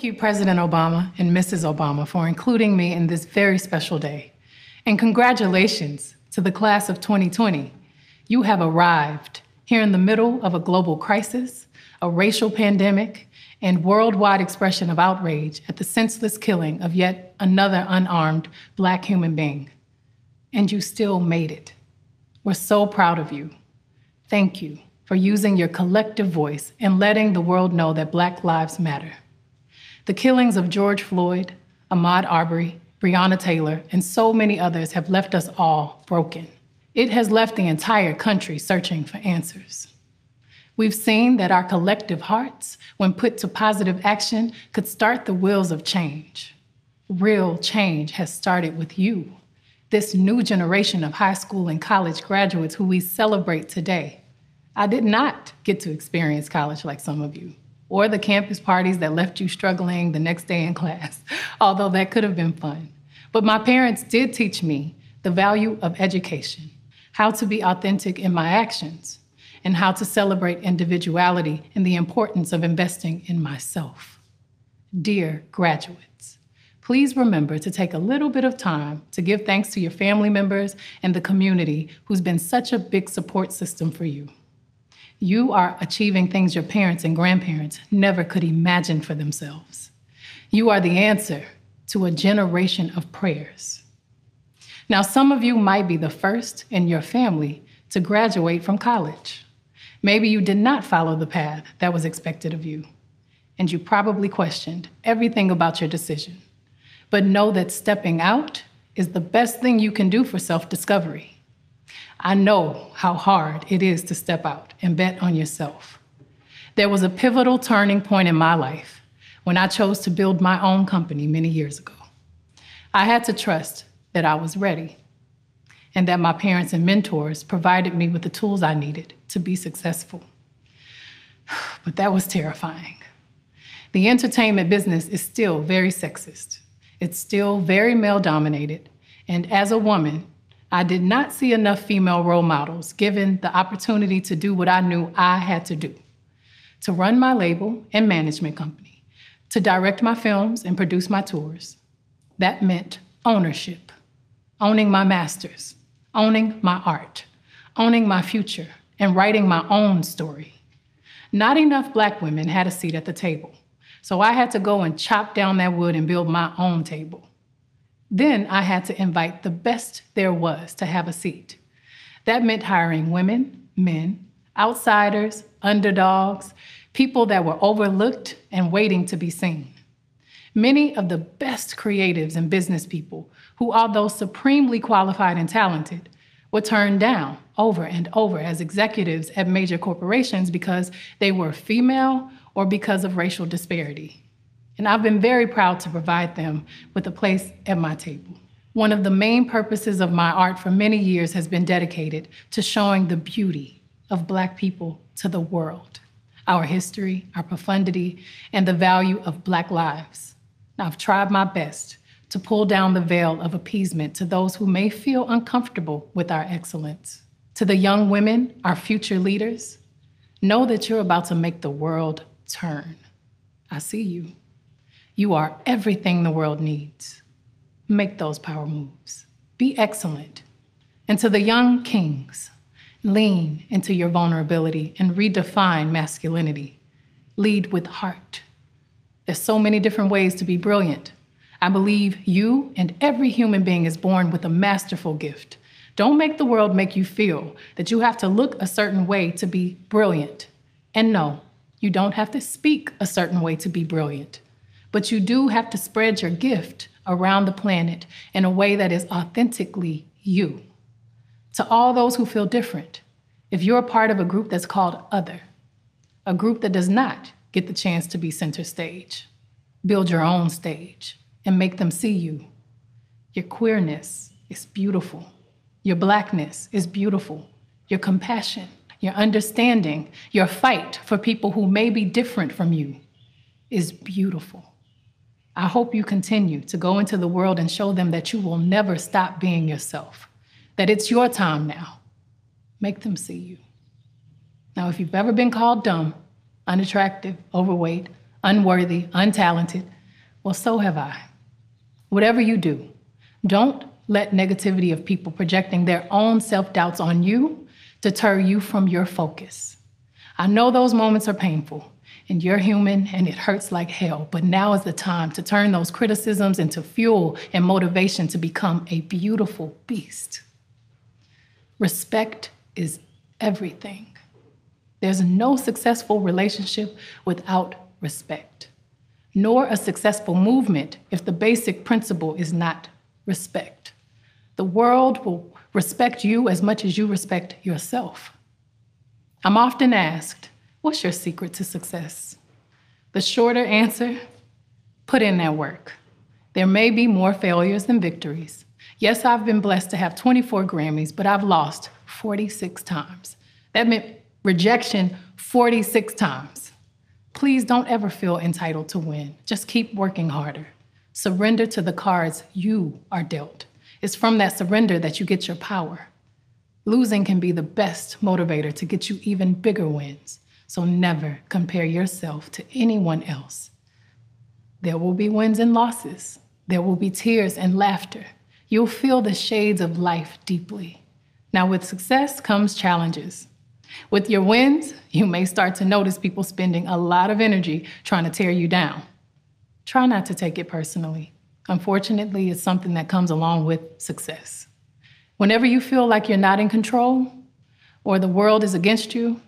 Thank you, President Obama and Mrs. Obama, for including me in this very special day. And congratulations to the class of 2020. You have arrived here in the middle of a global crisis, a racial pandemic, and worldwide expression of outrage at the senseless killing of yet another unarmed Black human being. And you still made it. We're so proud of you. Thank you for using your collective voice and letting the world know that Black lives matter. The killings of George Floyd, Ahmaud Arbery, Breonna Taylor, and so many others have left us all broken. It has left the entire country searching for answers. We've seen that our collective hearts, when put to positive action, could start the wheels of change. Real change has started with you, this new generation of high school and college graduates who we celebrate today. I did not get to experience college like some of you or the campus parties that left you struggling the next day in class, although that could have been fun. But my parents did teach me the value of education, how to be authentic in my actions, and how to celebrate individuality and the importance of investing in myself. Dear graduates, please remember to take a little bit of time to give thanks to your family members and the community who's been such a big support system for you. You are achieving things your parents and grandparents never could imagine for themselves. You are the answer to a generation of prayers. Now, some of you might be the first in your family to graduate from college. Maybe you did not follow the path that was expected of you, and you probably questioned everything about your decision. But know that stepping out is the best thing you can do for self discovery. I know how hard it is to step out and bet on yourself. There was a pivotal turning point in my life when I chose to build my own company many years ago. I had to trust that I was ready and that my parents and mentors provided me with the tools I needed to be successful. But that was terrifying. The entertainment business is still very sexist. It's still very male dominated. And as a woman, I did not see enough female role models given the opportunity to do what I knew I had to do to run my label and management company, to direct my films and produce my tours. That meant ownership, owning my masters, owning my art, owning my future, and writing my own story. Not enough Black women had a seat at the table, so I had to go and chop down that wood and build my own table. Then I had to invite the best there was to have a seat. That meant hiring women, men, outsiders, underdogs, people that were overlooked and waiting to be seen. Many of the best creatives and business people, who, although supremely qualified and talented, were turned down over and over as executives at major corporations because they were female or because of racial disparity and I've been very proud to provide them with a place at my table. One of the main purposes of my art for many years has been dedicated to showing the beauty of Black people to the world, our history, our profundity, and the value of Black lives. I've tried my best to pull down the veil of appeasement to those who may feel uncomfortable with our excellence. To the young women, our future leaders, know that you're about to make the world turn. I see you. You are everything the world needs. Make those power moves. Be excellent. And to the young kings, lean into your vulnerability and redefine masculinity. Lead with heart. There's so many different ways to be brilliant. I believe you and every human being is born with a masterful gift. Don't make the world make you feel that you have to look a certain way to be brilliant. And no, you don't have to speak a certain way to be brilliant. But you do have to spread your gift around the planet in a way that is authentically you. To all those who feel different, if you're a part of a group that's called other, a group that does not get the chance to be center stage, build your own stage and make them see you. Your queerness is beautiful. Your blackness is beautiful. Your compassion, your understanding, your fight for people who may be different from you is beautiful. I hope you continue to go into the world and show them that you will never stop being yourself, that it's your time now. Make them see you. Now, if you've ever been called dumb, unattractive, overweight, unworthy, untalented. Well, so have I. Whatever you do, don't let negativity of people projecting their own self doubts on you deter you from your focus. I know those moments are painful, and you're human and it hurts like hell, but now is the time to turn those criticisms into fuel and motivation to become a beautiful beast. Respect is everything. There's no successful relationship without respect, nor a successful movement if the basic principle is not respect. The world will respect you as much as you respect yourself. I'm often asked, What's your secret to success? The shorter answer put in that work. There may be more failures than victories. Yes, I've been blessed to have 24 Grammys, but I've lost 46 times. That meant rejection 46 times. Please don't ever feel entitled to win. Just keep working harder. Surrender to the cards you are dealt. It's from that surrender that you get your power. Losing can be the best motivator to get you even bigger wins. So never compare yourself to anyone else. There will be wins and losses. There will be tears and laughter. You'll feel the shades of life deeply. Now, with success comes challenges. With your wins, you may start to notice people spending a lot of energy trying to tear you down. Try not to take it personally. Unfortunately, it's something that comes along with success. Whenever you feel like you're not in control or the world is against you,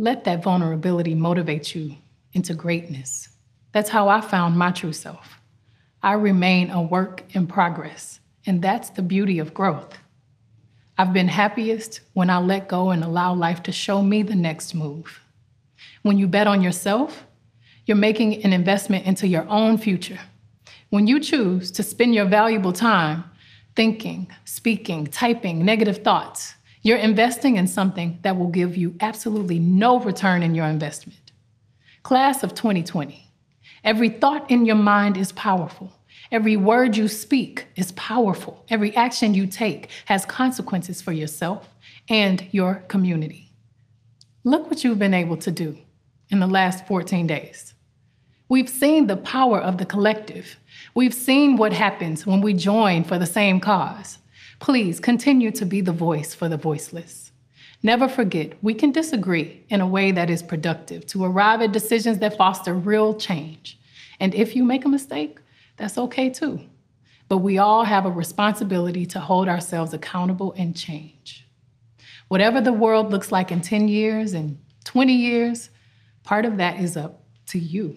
let that vulnerability motivate you into greatness. That's how I found my true self. I remain a work in progress, and that's the beauty of growth. I've been happiest when I let go and allow life to show me the next move. When you bet on yourself, you're making an investment into your own future. When you choose to spend your valuable time thinking, speaking, typing negative thoughts, you're investing in something that will give you absolutely no return in your investment. Class of 2020, every thought in your mind is powerful. Every word you speak is powerful. Every action you take has consequences for yourself and your community. Look what you've been able to do in the last 14 days. We've seen the power of the collective. We've seen what happens when we join for the same cause. Please continue to be the voice for the voiceless. Never forget, we can disagree in a way that is productive to arrive at decisions that foster real change. And if you make a mistake, that's okay too. But we all have a responsibility to hold ourselves accountable and change. Whatever the world looks like in 10 years and 20 years, part of that is up to you.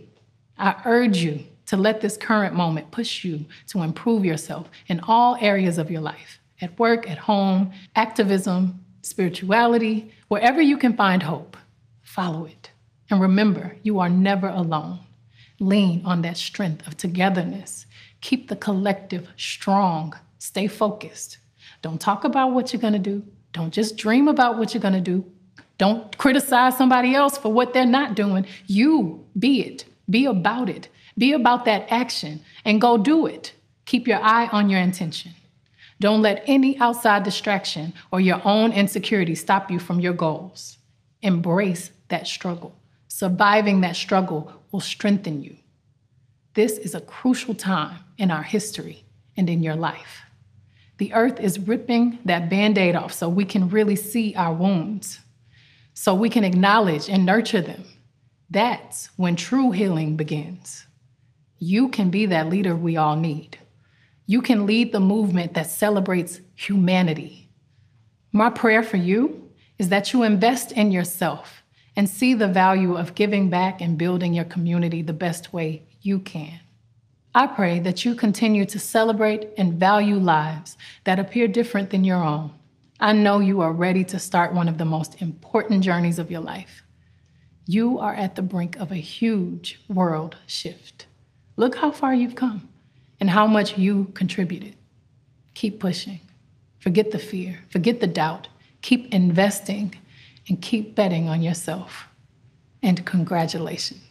I urge you to let this current moment push you to improve yourself in all areas of your life at work, at home, activism, spirituality, wherever you can find hope. Follow it. And remember, you are never alone. Lean on that strength of togetherness. Keep the collective strong. Stay focused. Don't talk about what you're going to do. Don't just dream about what you're going to do. Don't criticize somebody else for what they're not doing. You be it. Be about it. Be about that action and go do it. Keep your eye on your intention. Don't let any outside distraction or your own insecurity stop you from your goals. Embrace that struggle. Surviving that struggle will strengthen you. This is a crucial time in our history and in your life. The earth is ripping that band aid off so we can really see our wounds, so we can acknowledge and nurture them. That's when true healing begins. You can be that leader we all need. You can lead the movement that celebrates humanity. My prayer for you is that you invest in yourself and see the value of giving back and building your community the best way you can. I pray that you continue to celebrate and value lives that appear different than your own. I know you are ready to start one of the most important journeys of your life. You are at the brink of a huge world shift. Look how far you've come and how much you contributed. Keep pushing. Forget the fear, forget the doubt. Keep investing and keep betting on yourself. And congratulations.